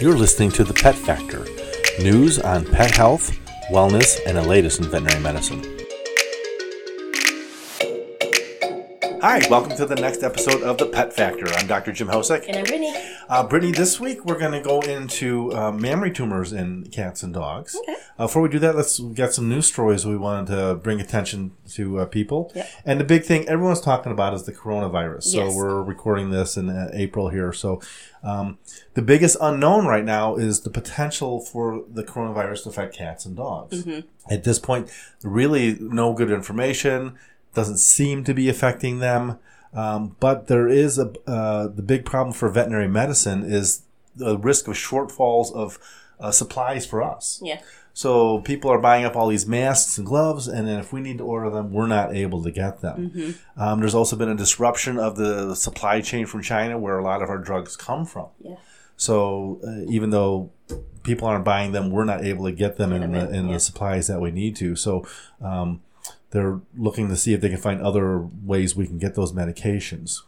You're listening to The Pet Factor news on pet health, wellness, and the latest in veterinary medicine. Hi, welcome to the next episode of The Pet Factor. I'm Dr. Jim Hosick. And I'm Brittney. Uh, Brittney, this week we're going to go into uh, mammary tumors in cats and dogs. Okay. Uh, before we do that, let's get some news stories we wanted to bring attention to uh, people. Yep. And the big thing everyone's talking about is the coronavirus. So Yes. we're recording this in uh, April here. So um, the biggest unknown right now is the potential for the coronavirus to affect cats and dogs. At this point, really no good information. Doesn't seem to be affecting them. Um, but there is a uh, the big problem for veterinary medicine is the risk of shortfalls of uh, supplies for us. Yeah. So people are buying up all these masks and gloves, and then if we need to order them, we're not able to get them. Um, there's also been a disruption of the supply chain from China, where a lot of our drugs come from. Yeah. So uh, even though people aren't buying them, we're not able to get them in, them the, in, in yeah. the supplies that we need to. So um, they're looking to see if they can find other ways we can get those medications.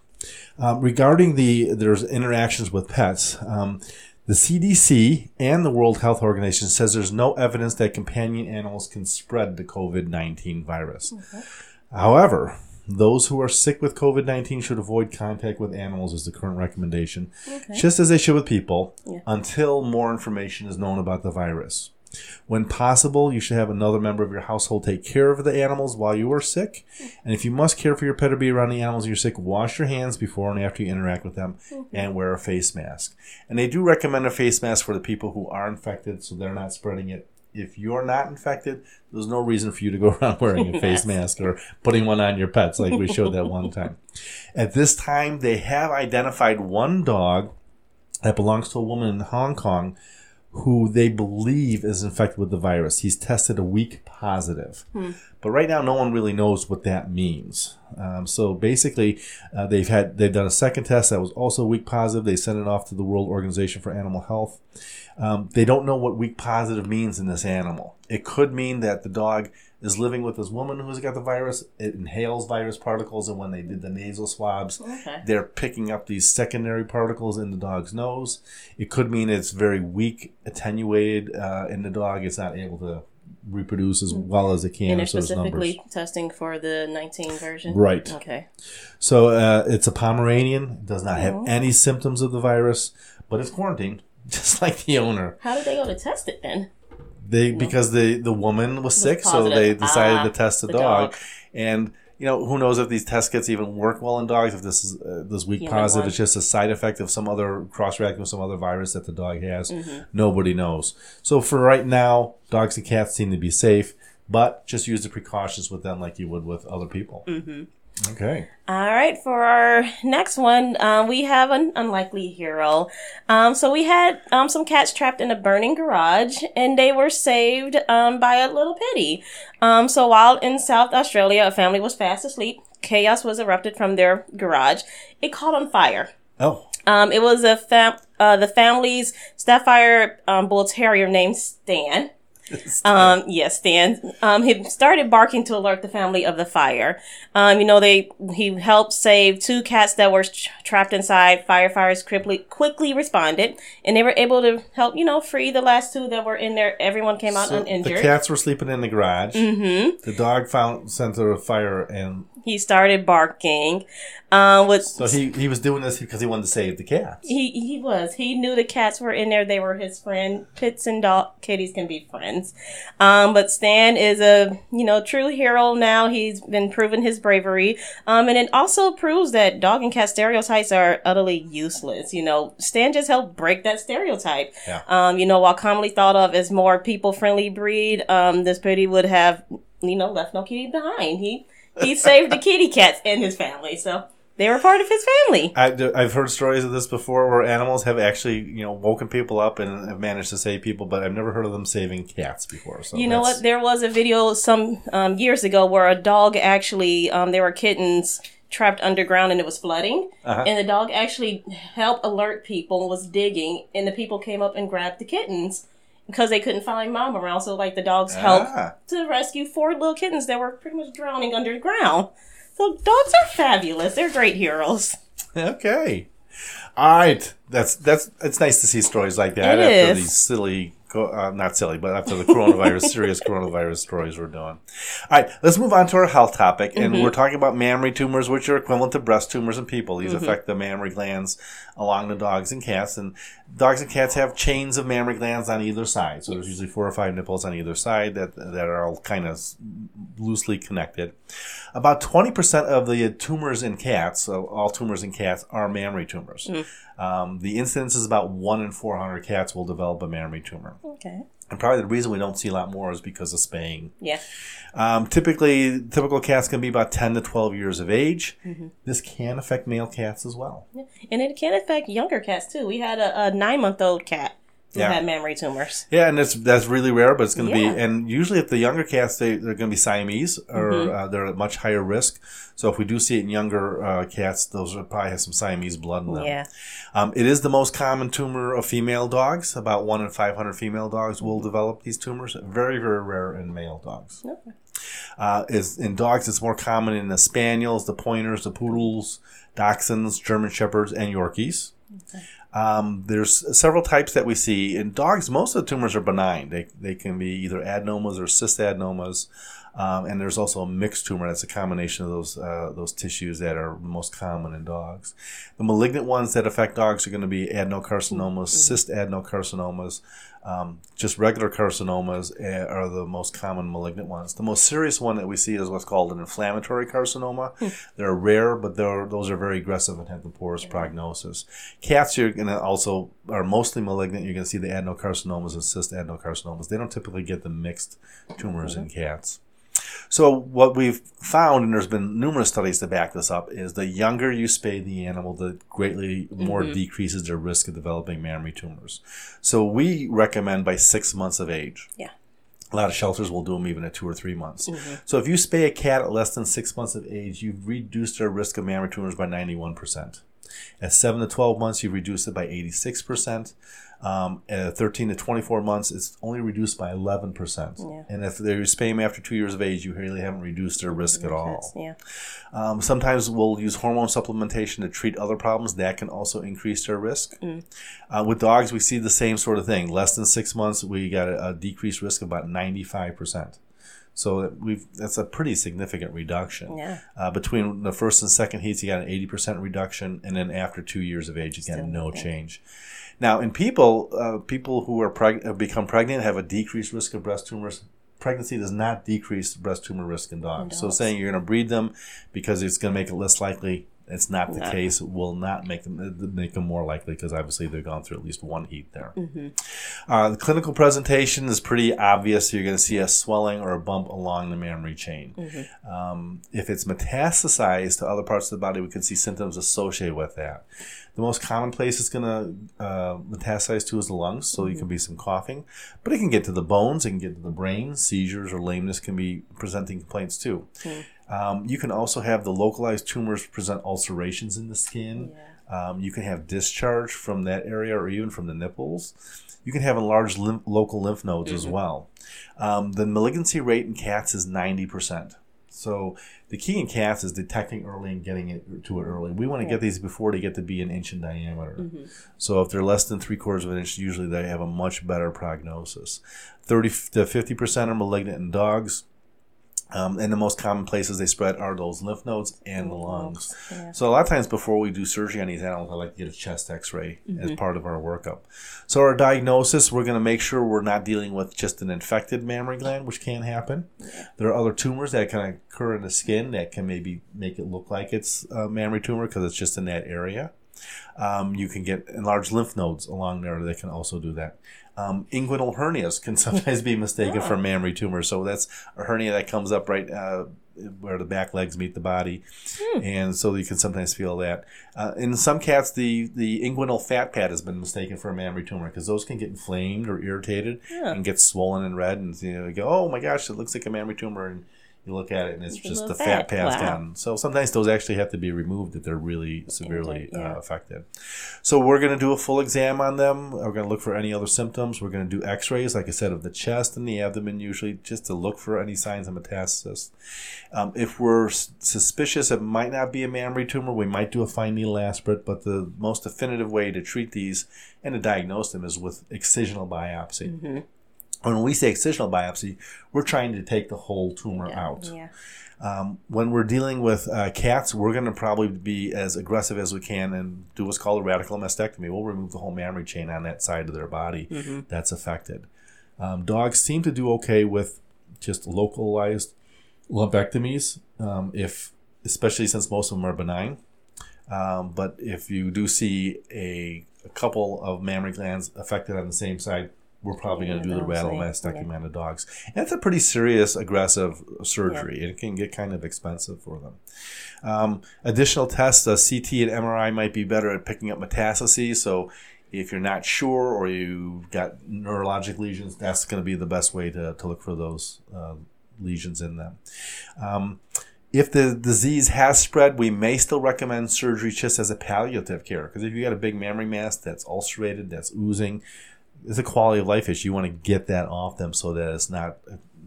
Um, regarding the there's interactions with pets. Um, the CDC and the World Health Organization says there's no evidence that companion animals can spread the COVID 19 virus. However, those who are sick with COVID 19 should avoid contact with animals, is the current recommendation, Okay. just as they should with people, Yeah. until more information is known about the virus. When possible, you should have another member of your household take care of the animals while you are sick. And if you must care for your pet or be around the animals you're sick, wash your hands before and after you interact with them and wear a face mask. And they do recommend a face mask for the people who are infected so they're not spreading it. If you're not infected, there's no reason for you to go around wearing a face mask or putting one on your pets like we showed that one time. At this time, they have identified one dog that belongs to a woman in Hong Kong who they believe is infected with the virus. He's tested a weak positive. But right now, no one really knows what that means. Um, so basically, uh, they've had they've done a second test that was also weak positive. They sent it off to the World Organization for Animal Health. Um, they don't know what weak positive means in this animal. It could mean that the dog is living with this woman who's got the virus. It inhales virus particles, and when they did the nasal swabs, Okay. they're picking up these secondary particles in the dog's nose. It could mean it's very weak, attenuated uh, in the dog. It's not able to reproduce as well as it can. And they're so it's numbers. specifically testing for the 19 version? Right. Okay. So uh, it's a Pomeranian. Does not have Oh. any symptoms of the virus, but it's quarantined, just like the owner. How did they go to test it then? They because the the woman was sick, so positive. they decided Ah, to test the, the dog. dog. And you know who knows if these test kits even work well in dogs? If this is uh, this weak Human positive, one. it's just a side effect of some other cross reacting with some other virus that the dog has. Mm-hmm. Nobody knows. So for right now, dogs and cats seem to be safe, but just use the precautions with them like you would with other people. Okay. All right, for our next one, um, we have an unlikely hero. Um, so we had um, some cats trapped in a burning garage, and they were saved um, by a little pity. Um, so while in South Australia, a family was fast asleep. Chaos was erupted from their garage. It caught on fire. Oh, Um, it was a fam- uh, the family's um, Bull Terrier named Stan. Um, yes, Stan. Um, he started barking to alert the family of the fire. Um, you know, they he helped save two cats that were tra- trapped inside. Firefighters quickly quickly responded, and they were able to help you know free the last two that were in there. Everyone came out so uninjured. the cats were sleeping in the garage. mm-hmm. The dog found sent a fire, and He started barking. Um, with so he he was doing this because he wanted to save the cats. He he was. He knew the cats were in there. They were his friend. Pits and dog kitties can be friends. Um, but Stan is a you know true hero now. He's been proving his bravery. Um, and it also proves that dog and cat stereotypes are utterly useless. You know, Stan just helped break that stereotype. Yeah. Um, you know, while commonly thought of as more people friendly breed, um, this pretty would have you know left no kitty behind. He he saved the kitty cats and his family. So. They were part of his family. I, I've heard stories of this before where animals have actually, you know, woken people up and have managed to save people, but I've never heard of them saving cats before. So You know that's- what? There was a video some um, years ago where a dog actually, um, there were kittens trapped underground and it was flooding. Uh-huh. And the dog actually helped alert people, was digging, and the people came up and grabbed the kittens because they couldn't find mom around. So, like, the dogs helped Ah. to rescue four little kittens that were pretty much drowning underground. So, dogs are fabulous. They're great heroes. Okay. All right, that's that's. It's nice to see stories like that It after is. these silly, uh, not silly, but after the coronavirus, serious coronavirus stories we're doing. All right, let's move on to our health topic, and Mm-hmm. we're talking about mammary tumors, which are equivalent to breast tumors in people. These Mm-hmm. affect the mammary glands along the dogs and cats, and dogs and cats have chains of mammary glands on either side. So there's usually four or five nipples on either side that that are all kind of loosely connected. About 20% of the tumors in cats, so all tumors in cats, are mammary tumors. Um, the incidence is about 1 in 400 cats will develop a mammary tumor. Okay. And probably the reason we don't see a lot more is because of spaying. Yeah. Um, typically, typical cats can be about 10 to 12 years of age. This can affect male cats as well. Yeah. And it can affect younger cats too. We had a, a nine month old cat who Yeah. had mammary tumors. Yeah, and that's that's really rare, but it's going to Yeah. be. And usually, if the younger cats, they they're going to be Siamese, or Mm-hmm. uh, they're at much higher risk. So if we do see it in younger uh, cats, those are probably have some Siamese blood in them. Yeah. Um, it is the most common tumor of female dogs. About one in five hundred female dogs will develop these tumors. Very very rare in male dogs. Okay. Uh, is in dogs, it's more common in the spaniels, the pointers, the poodles, dachshunds, German shepherds, and Yorkies. Um, there's several types that we see in dogs. Most of the tumors are benign. They, they can be either adenomas or cystadenomas, um, and there's also a mixed tumor. That's a combination of those uh, those tissues that are most common in dogs. The malignant ones that affect dogs are going to be adenocarcinomas, cyst adenocarcinomas. Um, just regular carcinomas uh, are the most common malignant ones. The most serious one that we see is what's called an inflammatory carcinoma. They're rare, but they're, those are very aggressive and have the poorest prognosis. Cats, you're going to also are mostly malignant. You're going to see the adenocarcinomas and cyst adenocarcinomas. They don't typically get the mixed tumors in cats. So what we've found, and there's been numerous studies to back this up, is the younger you spay the animal, the greatly more mm-hmm. decreases their risk of developing mammary tumors. So we recommend by six months of age. Yeah. A lot of shelters will do them even at two or three months. Mm-hmm. So if you spay a cat at less than six months of age, you've reduced their risk of mammary tumors by 91%. At 7 to 12 months, you've reduced it by 86%. Um, at 13 to 24 months, it's only reduced by 11%. Yeah. And if they spay them after two years of age, you really haven't reduced their risk at all. Yeah. Um, sometimes we'll use hormone supplementation to treat other problems. That can also increase their risk. Uh, with dogs, we see the same sort of thing. Less than six months, we got a, a decreased risk of about 95%. So we've that's a pretty significant reduction. Yeah. Uh, between the first and second heats, you got an 80% reduction, and then after two years of age, again, Still no nothing. change. Now, in people, uh, people who are preg- have become pregnant have a decreased risk of breast tumors. Pregnancy does not decrease breast tumor risk in dogs. So dogs. saying you're going to breed them because it's going to make it less likely, it's not the No. case. Will not make them uh, make them more likely because obviously they've gone through at least one heat there. Uh, the clinical presentation is pretty obvious. You're going to see a swelling or a bump along the mammary chain. Um, if it's metastasized to other parts of the body, we can see symptoms associated with that. The most common place it's going to uh, metastasize to is the lungs, so you can be some coughing, but it can get to the bones, it can get to the brain. Seizures or lameness can be presenting complaints too. Um, you can also have the localized tumors present ulcerations in the skin. Um, you can have discharge from that area or even from the nipples. You can have enlarged lymph, local lymph nodes as well. Um, the malignancy rate in cats is 90%. So the key in cats is detecting early and getting it to it early. We want to get these before they get to be an inch in diameter. So if they're less than three quarters of an inch, usually they have a much better prognosis. 30 to 50% are malignant in dogs. Um, and the most common places they spread are those lymph nodes and the lungs. Yeah. So a lot of times before we do surgery on these animals, I like to get a chest X-ray as part of our workup. So our diagnosis, we're going to make sure we're not dealing with just an infected mammary gland, which can happen. There are other tumors that can occur in the skin that can maybe make it look like it's a mammary tumor because it's just in that area. Um, you can get enlarged lymph nodes along there that can also do that. Um, inguinal hernias can sometimes be mistaken for mammary tumors. So that's a hernia that comes up right uh, where the back legs meet the body, and so you can sometimes feel that. Uh, in some cats, the the inguinal fat pad has been mistaken for a mammary tumor because those can get inflamed or irritated Yeah. and get swollen and red, and you know you go, oh my gosh, it looks like a mammary tumor, and you look at it and it's just the fat fat. passed Wow. down. So sometimes those actually have to be removed if they're really severely yeah. uh, affected. So we're going to do a full exam on them. We're going to look for any other symptoms. We're going to do X-rays, like I said, of the chest and the abdomen usually, just to look for any signs of metastasis. Um, if we're s- suspicious it might not be a mammary tumor, we might do a fine needle aspirate. But the most definitive way to treat these and to diagnose them is with excisional biopsy. Mm-hmm. When we say excisional biopsy, we're trying to take the whole tumor out. Yeah. Um, when we're dealing with uh, cats, we're going to probably be as aggressive as we can and do what's called a radical mastectomy. We'll remove the whole mammary chain on that side of their body Mm-hmm. that's affected. Um, dogs seem to do okay with just localized lumpectomies, um, if especially since most of them are benign. Um, but if you do see a, a couple of mammary glands affected on the same side, we're probably going to do the those, radical yeah, mastectomy on the dogs. And it's a pretty serious, aggressive surgery. It can get kind of expensive for them. Um, additional tests, uh, CT and MRI might be better at picking up metastases. So if you're not sure or you've got neurologic lesions, that's going to be the best way to, to look for those uh, lesions in them. Um, if the disease has spread, we may still recommend surgery just as a palliative care. Because if you got a big mammary mass that's ulcerated, that's oozing, it's a quality of life issue. You want to get that off them so that it's not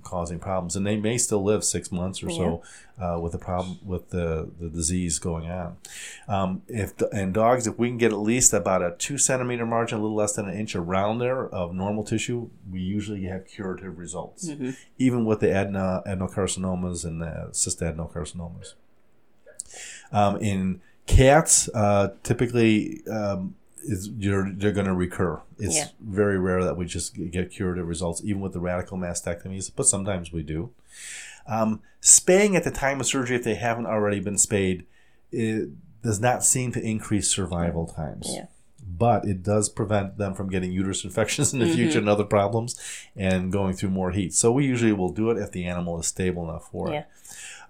causing problems. And they may still live six months or so uh, with the problem with the, the disease going on. Um, if and dogs, if we can get at least about a two centimeter margin, a little less than an inch around there of normal tissue, we usually have curative results, even with the adeno, adenocarcinomas and the cystadenocarcinomas. Um, in cats, uh, typically um, is you're they're going to recur. It's Yeah. very rare that we just get curative results, even with the radical mastectomies, but sometimes we do. Um, spaying at the time of surgery, if they haven't already been spayed, it does not seem to increase survival times. Yeah. But it does prevent them from getting uterus infections in the future and other problems and going through more heat. So we usually will do it if the animal is stable enough for Yeah. it.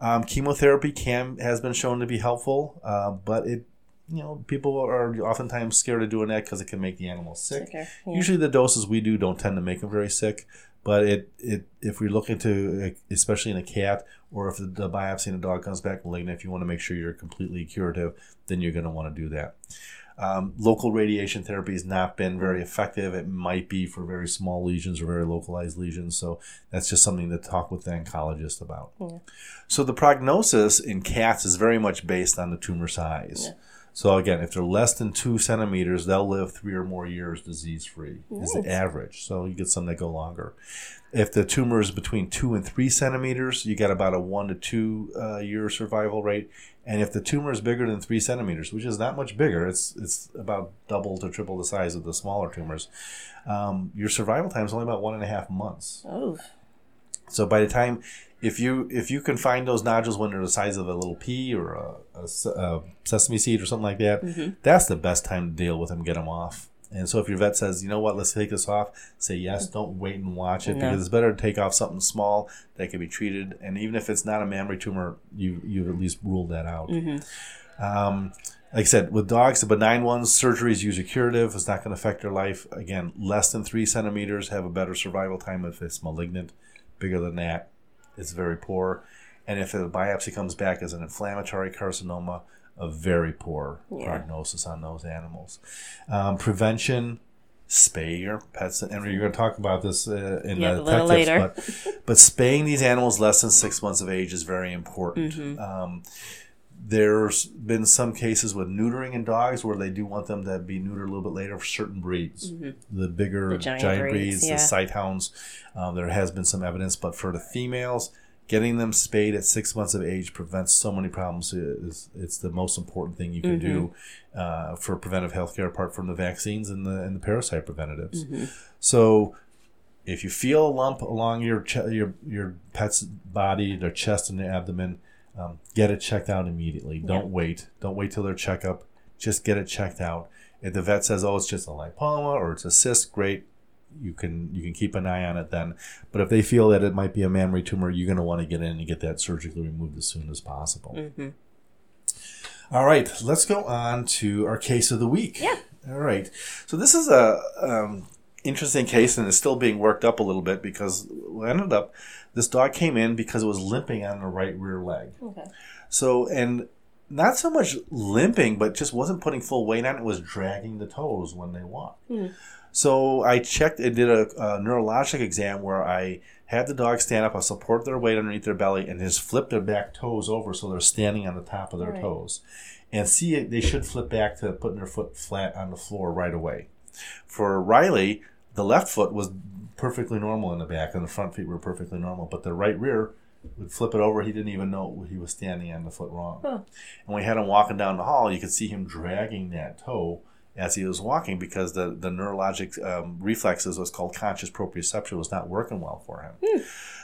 Um, chemotherapy can has been shown to be helpful, uh, but it you know people are oftentimes scared of doing that because it can make the animal sick. Sicker, yeah. Usually the doses we do don't tend to make them very sick, but it, it if we look into especially in a cat or if the, the biopsy in a dog comes back malignant, if you want to make sure you're completely curative, then you're going to want to do that. Um, local radiation therapy has not been very effective. It might be for very small lesions or very localized lesions. So that's just something to talk with the oncologist about. Yeah. So the prognosis in cats is very much based on the tumor size. So again, if they're less than two centimeters, they'll live three or more years disease free. Is the average. So you get some that go longer. If the tumor is between two and three centimeters, you got about a one to two uh, year survival rate. And if the tumor is bigger than three centimeters, which is not much bigger, it's it's about double to triple the size of the smaller tumors. Um, your survival time is only about one and a half months. Oh, So by the time, if you if you can find those nodules when they're the size of a little pea or a, a a sesame seed or something like that, mm-hmm. that's the best time to deal with them, get them off. And so if your vet says, you know what, let's take this off, say yes. Mm-hmm. Don't wait and watch it because it's better to take off something small that can be treated. And even if it's not a mammary tumor, you you've at least ruled that out. Mm-hmm. Um, like I said, with dogs, the benign ones, surgery is usually curative. It's not going to affect their life. Again, less than three centimeters have a better survival time if it's malignant. Bigger than that, it's very poor. And if a biopsy comes back as an inflammatory carcinoma, a very poor Yeah. prognosis on those animals. Um, prevention, spay your pets, and we're going to talk about this uh, in Yeah, the a little tips, later. but but spaying these animals less than six months of age is very important. Mm-hmm. Um, there's been some cases with neutering in dogs where they do want them to be neutered a little bit later for certain breeds. The bigger Mm-hmm. The giant, giant breeds, breeds, yeah. the sight hounds, um, there has been some evidence. But for the females, getting them spayed at six months of age prevents so many problems. It's, it's the most important thing you can do Mm-hmm. uh, for preventive healthcare, apart from the vaccines and the and the parasite preventatives. Mm-hmm. So if you feel a lump along your ch- your your pet's body, their chest and their abdomen, um, get it checked out immediately. Don't wait. Don't wait till their checkup. Just get it checked out. If the vet says, "Oh, it's just a lipoma or it's a cyst," great. You can you can keep an eye on it then. But if they feel that it might be a mammary tumor, you're going to want to get in and get that surgically removed as soon as possible. Mm-hmm. All right, let's go on to our case of the week. Yeah. All right. So this is a um, interesting case, and it's still being worked up a little bit because we ended up this dog came in because it was limping on the right rear leg. Okay. So and not so much limping, but just wasn't putting full weight on it. It was dragging the toes when they walked. Hmm. So I checked and did a, a neurologic exam where I had the dog stand up, I support their weight underneath their belly, and just flip their back toes over so they're standing on the top of their Right. toes. And see, it, they should flip back to putting their foot flat on the floor right away. For Riley, the left foot was perfectly normal in the back, and the front feet were perfectly normal, but the right rear would flip it over. He didn't even know he was standing on the foot wrong. Huh. And we had him walking down the hall. You could see him dragging that toe as he was walking because the the neurologic um, reflexes, what's called conscious proprioception, was not working well for him.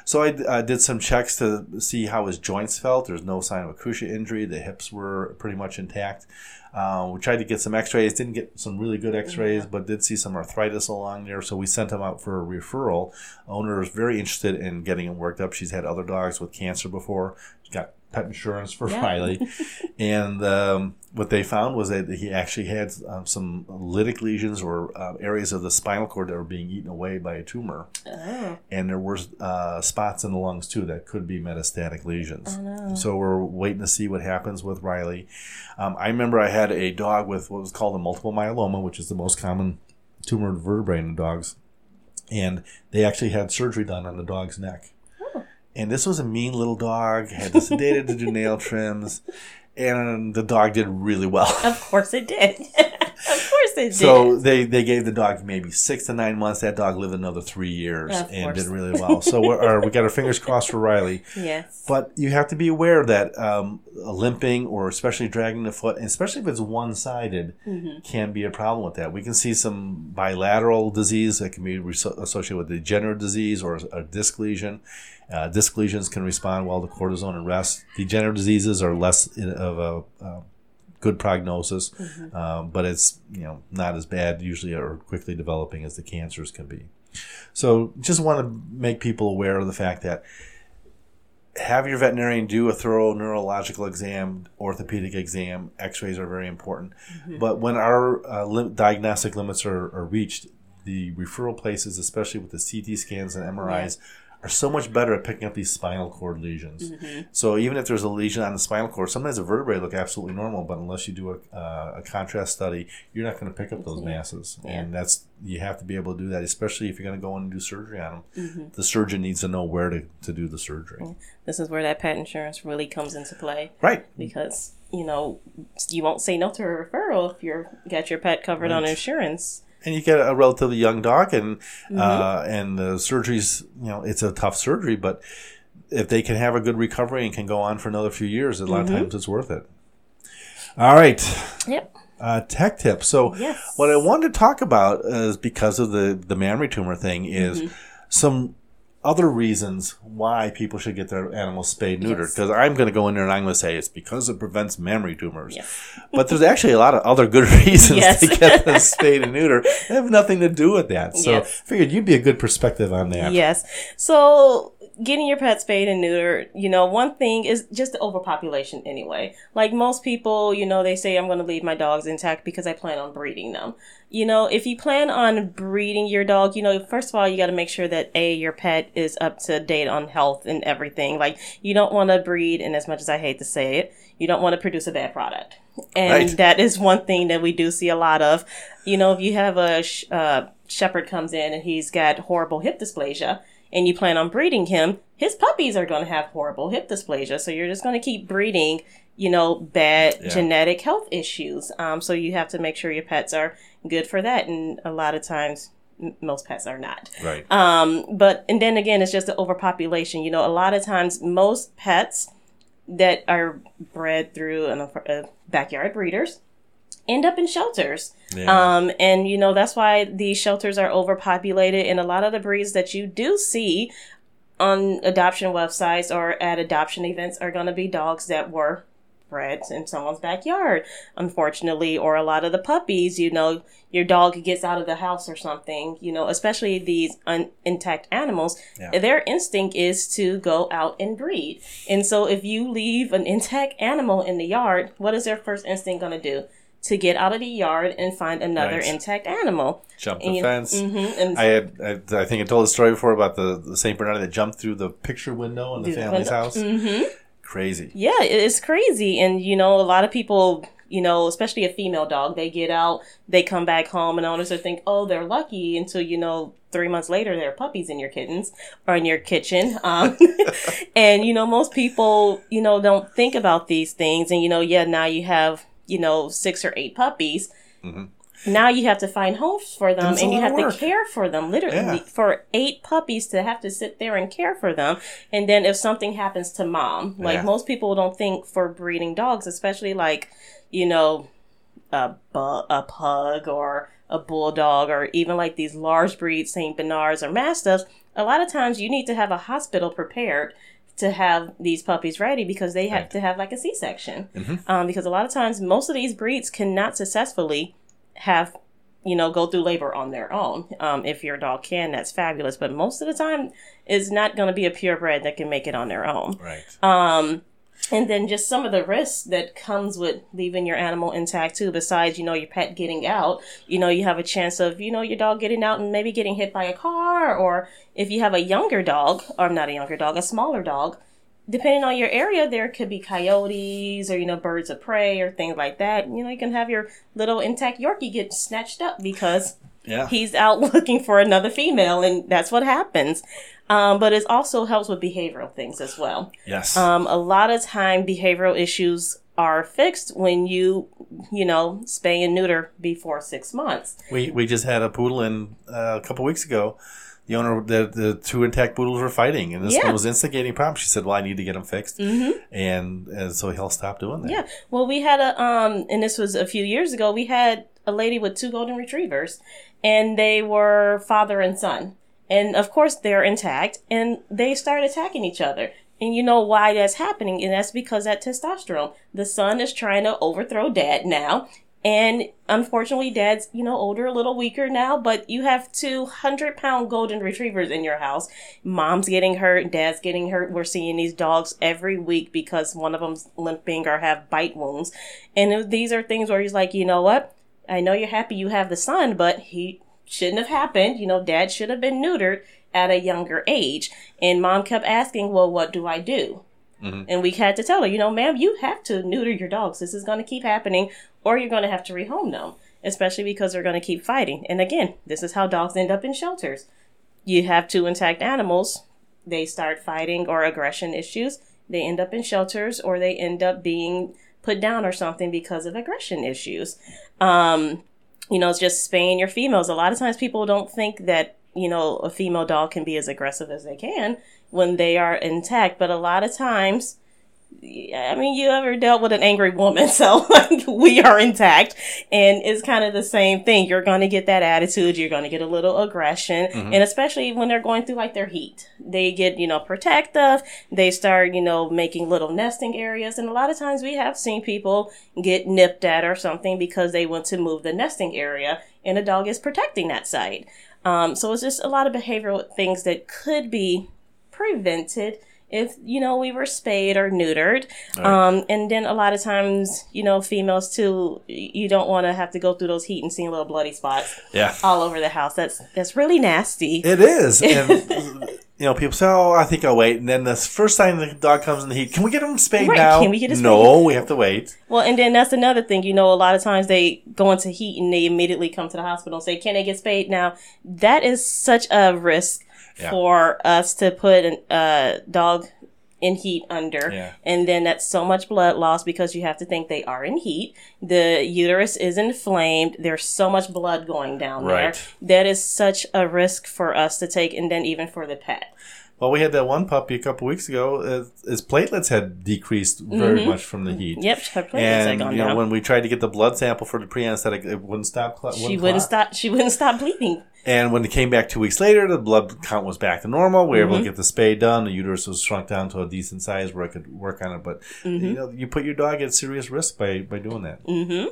So I uh, did some checks to see how his joints felt. There's no sign of a cruciate injury. The hips were pretty much intact. Uh, we tried to get some X-rays. Didn't get some really good X-rays, but did see some arthritis along there. So we sent him out for a referral. Owner is very interested in getting him worked up. She's had other dogs with cancer before. She's got pet insurance for Yeah. Riley, and um, what they found was that he actually had um, some lytic lesions or uh, areas of the spinal cord that were being eaten away by a tumor Oh. and there were uh, spots in the lungs too that could be metastatic lesions. Oh, no. So we're waiting to see what happens with Riley. Um, I remember I had a dog with what was called a multiple myeloma, which is the most common tumor in the vertebrae in dogs, and they actually had surgery done on the dog's neck. And this was a mean little dog, had to sedated to do nail trims, and the dog did really well. Of course it did. course it did. So they, they gave the dog maybe six to nine months. That dog lived another three years Of and course. did really well. So we're, or we got our fingers crossed for Riley. yes. But you have to be aware that um, limping or especially dragging the foot, especially if it's one sided, Mm-hmm. can be a problem with that. We can see some bilateral disease that can be res- associated with degenerative disease or a disc lesion. Uh, disc lesions can respond well to cortisone and rest. Degenerative diseases are less in- of a uh, good prognosis, um, but it's you know not as bad usually or quickly developing as the cancers can be. So just want to make people aware of the fact that have your veterinarian do a thorough neurological exam, orthopedic exam. X-rays are very important. But when our uh, lim- diagnostic limits are, are reached, the referral places, especially with the CT scans and MRIs, are so much better at picking up these spinal cord lesions. Mm-hmm. So even if there's a lesion on the spinal cord, sometimes the vertebrae look absolutely normal, but unless you do a, uh, a contrast study, you're not going to pick up those mm-hmm. masses. And that's you have to be able to do that, especially if you're going to go in and do surgery on them. Mm-hmm. The surgeon needs to know where to, to do the surgery. This is where that pet insurance really comes into play Right. because you know you won't say no to a referral if you're got your pet covered on insurance. And you get a relatively young dog and Mm-hmm. uh, and the surgery's you know it's a tough surgery but if they can have a good recovery and can go on for another few years a lot Mm-hmm. of times it's worth it all right Yep. uh, tech tip so Yes. what i wanted to talk about is because of the the mammary tumor thing is Mm-hmm. some other reasons why people should get their animals spayed neutered Yes. because i'm going to go in there and i'm going to say it's because it prevents mammary tumors Yes. but there's actually a lot of other good reasons Yes. to get them spayed and neutered. They have nothing to do with that. So Yes. figured you'd be a good perspective on that. Yes. So getting your pet spayed and neutered, you know, one thing is just the overpopulation anyway. Like most people, you know, they say I'm going to leave my dogs intact because I plan on breeding them. You know, if you plan on breeding your dog, you know, first of all, you got to make sure that A, your pet is up to date on health and everything. Like, you don't want to breed, and as much as I hate to say it, you don't want to produce a bad product. And Right. that is one thing that we do see a lot of. You know, if you have a sh- uh, shepherd comes in and he's got horrible hip dysplasia, and you plan on breeding him, his puppies are going to have horrible hip dysplasia. So you're just going to keep breeding, you know, bad Yeah. genetic health issues. Um, so you have to make sure your pets are good for that. And a lot of times, m- most pets are not. Right. Um, but and then again, it's just the overpopulation. You know, a lot of times most pets that are bred through an, uh, backyard breeders end up in shelters. Yeah. Um, and you know that's why these shelters are overpopulated, and a lot of the breeds that you do see on adoption websites or at adoption events are going to be dogs that were bred in someone's backyard, unfortunately, or a lot of the puppies. You know, your dog gets out of the house or something. You know, especially these un- intact animals, Yeah. their instinct is to go out and breed. And so, if you leave an intact animal in the yard, what is their first instinct going to do? To get out of the yard and find another Right. intact animal. Jump And the you- fence. mhm, and I had, I, I think I told the story before about the, the Saint Bernard that jumped through the picture window in the family's house. hmm Crazy. Yeah, it's crazy. And, you know, a lot of people, you know, especially a female dog, they get out, they come back home, and owners will think, oh, they're lucky until, you know, three months later, there are puppies in your kittens or in your kitchen. Um, and, you know, most people, you know, don't think about these things. And, you know, yeah, now you have, you know, six or eight puppies. Mhm. Now you have to find homes for them and you have to care for them. Literally, Yeah. for eight puppies to have to sit there and care for them. And then if something happens to mom, like Yeah. most people don't think for breeding dogs, especially like, you know, a, bu- a pug or a bulldog or even like these large breeds, St. Bernards or Mastiffs, a lot of times you need to have a hospital prepared to have these puppies ready because they have Right. to have like a C-section. Mhm. Um, because a lot of times most of these breeds cannot successfully have you know go through labor on their own um, if your dog can that's fabulous but most of the time it's not going to be a purebred that can make it on their own Right. um, and then just some of the risks that comes with leaving your animal intact too besides you know your pet getting out. You know you have a chance of you know your dog getting out and maybe getting hit by a car or if you have a younger dog or not a younger dog a smaller dog depending on your area there could be coyotes or you know birds of prey or things like that. You know you can have your little intact yorkie get snatched up because Yeah. he's out looking for another female and that's what happens um, but it also helps with behavioral things as well yes. um, a lot of time behavioral issues are fixed when you you know spay and neuter before six months we we just had a poodle in uh, a couple weeks ago. The owner, the the two intact poodles were fighting, and this Yeah. one was instigating problems. She said, "Well, I need to get them fixed," mm-hmm. and, and so he'll stop doing that. Yeah. Well, we had a um, and this was a few years ago. We had a lady with two golden retrievers, and they were father and son, and of course they're intact, and they start attacking each other. And you know why that's happening, and that's because that testosterone. The son is trying to overthrow dad now. And unfortunately, dad's, you know, older, a little weaker now, but you have two hundred pound golden retrievers in your house. Mom's getting hurt, dad's getting hurt. We're seeing these dogs every week because one of them's limping or have bite wounds. And these are things where he's like, you know what? I know you're happy you have the son, but he shouldn't have happened. You know, dad should have been neutered at a younger age. And mom kept asking, well, what do I do? Mhm. And we had to tell her, you know, ma'am, you have to neuter your dogs. This is going to keep happening, or you're going to have to rehome them, especially because they're going to keep fighting. And again, this is how dogs end up in shelters. You have two intact animals, they start fighting or aggression issues, they end up in shelters, or they end up being put down or something because of aggression issues. Um, you know, it's just spaying your females. A lot of times people don't think that, you know, a female dog can be as aggressive as they can when they are intact, but a lot of times, I mean, you ever dealt with an angry woman? So like, we are intact, and it's kind of the same thing. You're going to get that attitude. You're going to get a little aggression, and especially when they're going through like their heat, they get you know protective. They start you know making little nesting areas, and a lot of times we have seen people get nipped at or something because they want to move the nesting area, and a dog is protecting that site. Um, so it's just a lot of behavioral things that could be prevented if you know we were spayed or neutered um and then a lot of times you know females too you don't want to have to go through those heat and seeing little bloody spots Yeah. all over the house that's that's really nasty It is. And, you know, people say, oh, I think I'll wait. And then the first time the dog comes in the heat, can we get him spayed Right, now? can we get No, we have to wait. well and then that's another thing you know a lot of times they go into heat and they immediately come to the hospital and say can they get spayed now that is such a risk Yeah. for us to put a uh, dog in heat under Yeah. and then that's so much blood loss because you have to think they are in heat the uterus is inflamed there's so much blood going down Right. there that is such a risk for us to take and then even for the pet Well, we had that one puppy a couple weeks ago. uh, His platelets had decreased very Mhm. much from the heat. yep her platelets had And gone you know, down when we tried to get the blood sample for the pre-anesthetic, it wouldn't stop. cl- she wouldn't clot. stop she wouldn't stop bleeding And when it came back two weeks later, the blood count was back to normal. We were able Mhm. to get the spay done. The uterus was shrunk down to a decent size where I could work on it. But Mm-hmm. you know, you put your dog at serious risk by by doing that. hmm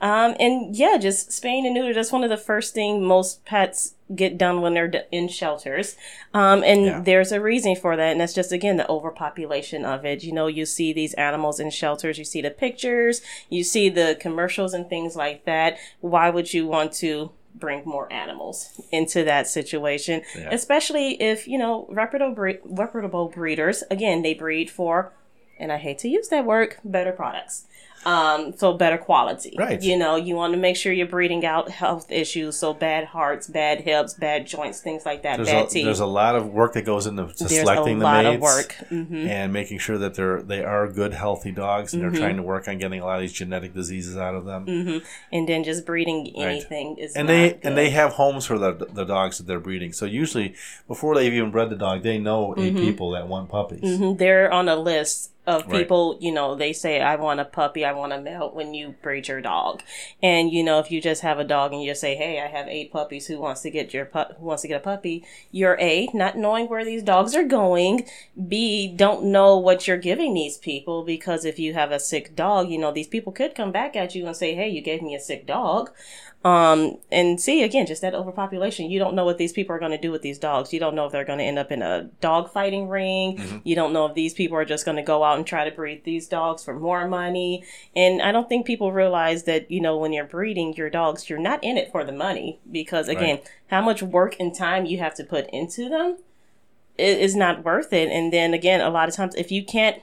Um, and yeah, just spaying and neuter. That's one of the first thing most pets get done when they're d- in shelters. Um, and Yeah. there's a reason for that. And that's just, again, the overpopulation of it. You know, you see these animals in shelters, you see the pictures, you see the commercials and things like that. Why would you want to bring more animals into that situation? Yeah. Especially if, you know, reputable, bre- reputable breeders, again, they breed for, and I hate to use that word, better products. Um, so better quality. Right. You know, you want to make sure you're breeding out health issues, so bad hearts, bad hips, bad joints, things like that, There's bad a, teeth. there's a lot of work that goes into selecting a the lot mates of work. hmm and making sure that they're they are good, healthy dogs, and Mm-hmm. they're trying to work on getting a lot of these genetic diseases out of them. hmm And then just breeding anything is and they good. and they have homes for the the dogs that they're breeding. So usually, before they've even bred the dog, they know eight people that want puppies. Mhm. They're on a list of Right. people, you know, they say, I want a puppy, I want a male when you breed your dog. And, you know, if you just have a dog and you just say, hey, I have eight puppies, who wants to get your pup, who wants to get a puppy? You're A, not knowing where these dogs are going. B, don't know what you're giving these people because if you have a sick dog, you know, these people could come back at you and say, hey, you gave me a sick dog. Um, and see again, just that overpopulation. You don't know what these people are going to do with these dogs. You don't know if they're going to end up in a dog fighting ring. You don't know if these people are just going to go out and try to breed these dogs for more money. And I don't think people realize that, you know, when you're breeding your dogs, you're not in it for the money because again, how much work and time you have to put into them is not worth it. And then again, a lot of times if you can't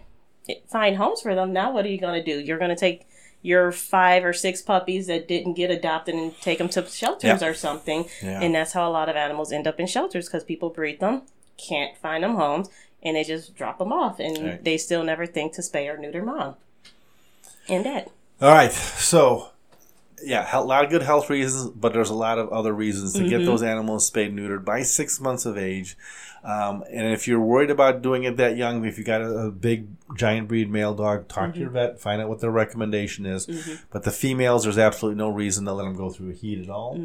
find homes for them, now what are you going to do? You're going to take your five or six puppies that didn't get adopted and take them to shelters Yeah. or something. Yeah. And that's how a lot of animals end up in shelters because people breed them, can't find them homes, and they just drop them off. And Right. they still never think to spay or neuter mom. And that. All right, so yeah, a lot of good health reasons, but there's a lot of other reasons to Mm-hmm. get those animals spayed neutered by six months of age. Um, and if you're worried about doing it that young, if you got a, a big giant breed male dog, talk Mm-hmm. to your vet, find out what their recommendation is. But the females, there's absolutely no reason to let them go through heat at all,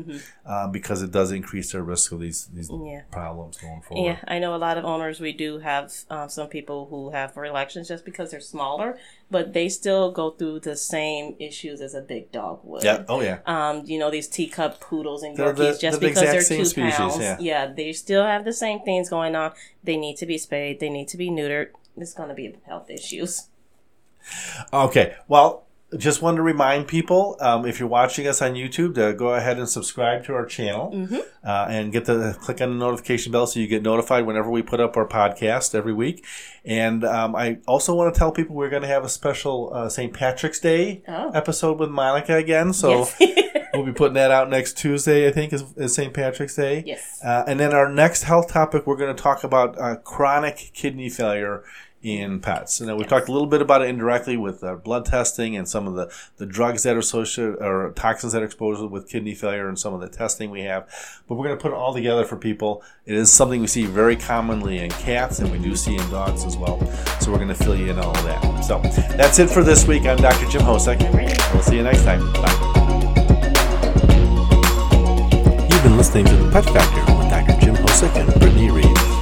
um, because it does increase their risk of these these Mm-hmm. Yeah. problems going forward. Yeah, I know a lot of owners. We do have um, some people who have reluctance just because they're smaller, but they still go through the same issues as a big dog would. Yeah. Oh yeah. um, you know, these teacup poodles and Yorkies, the- just the because they're two species, pounds, yeah. they still have the same things going on. They need to be spayed. They need to be neutered. It's going to be health issues. Okay. Well, just wanted to remind people um, if you're watching us on YouTube to go ahead and subscribe to our channel uh, and get the click on the notification bell so you get notified whenever we put up our podcast every week. And um, I also want to tell people we're going to have a special uh, St. Patrick's Day Oh. episode with Monica again. So yes. we'll be putting that out next Tuesday. I think is, is St. Patrick's Day. yes. Uh, and then our next health topic, we're going to talk about uh, chronic kidney failure in pets. And then we've talked a little bit about it indirectly with uh, blood testing and some of the, the drugs that are associated or toxins that are exposed with kidney failure and some of the testing we have. But we're going to put it all together for people. It is something we see very commonly in cats and we do see in dogs as well. So we're going to fill you in on all that. So that's it for this week. I'm Dr. Jim Hosek. We'll see you next time. Bye. You've been listening to The Pet Factor with Dr. Jim Hosek and Brittney Reed.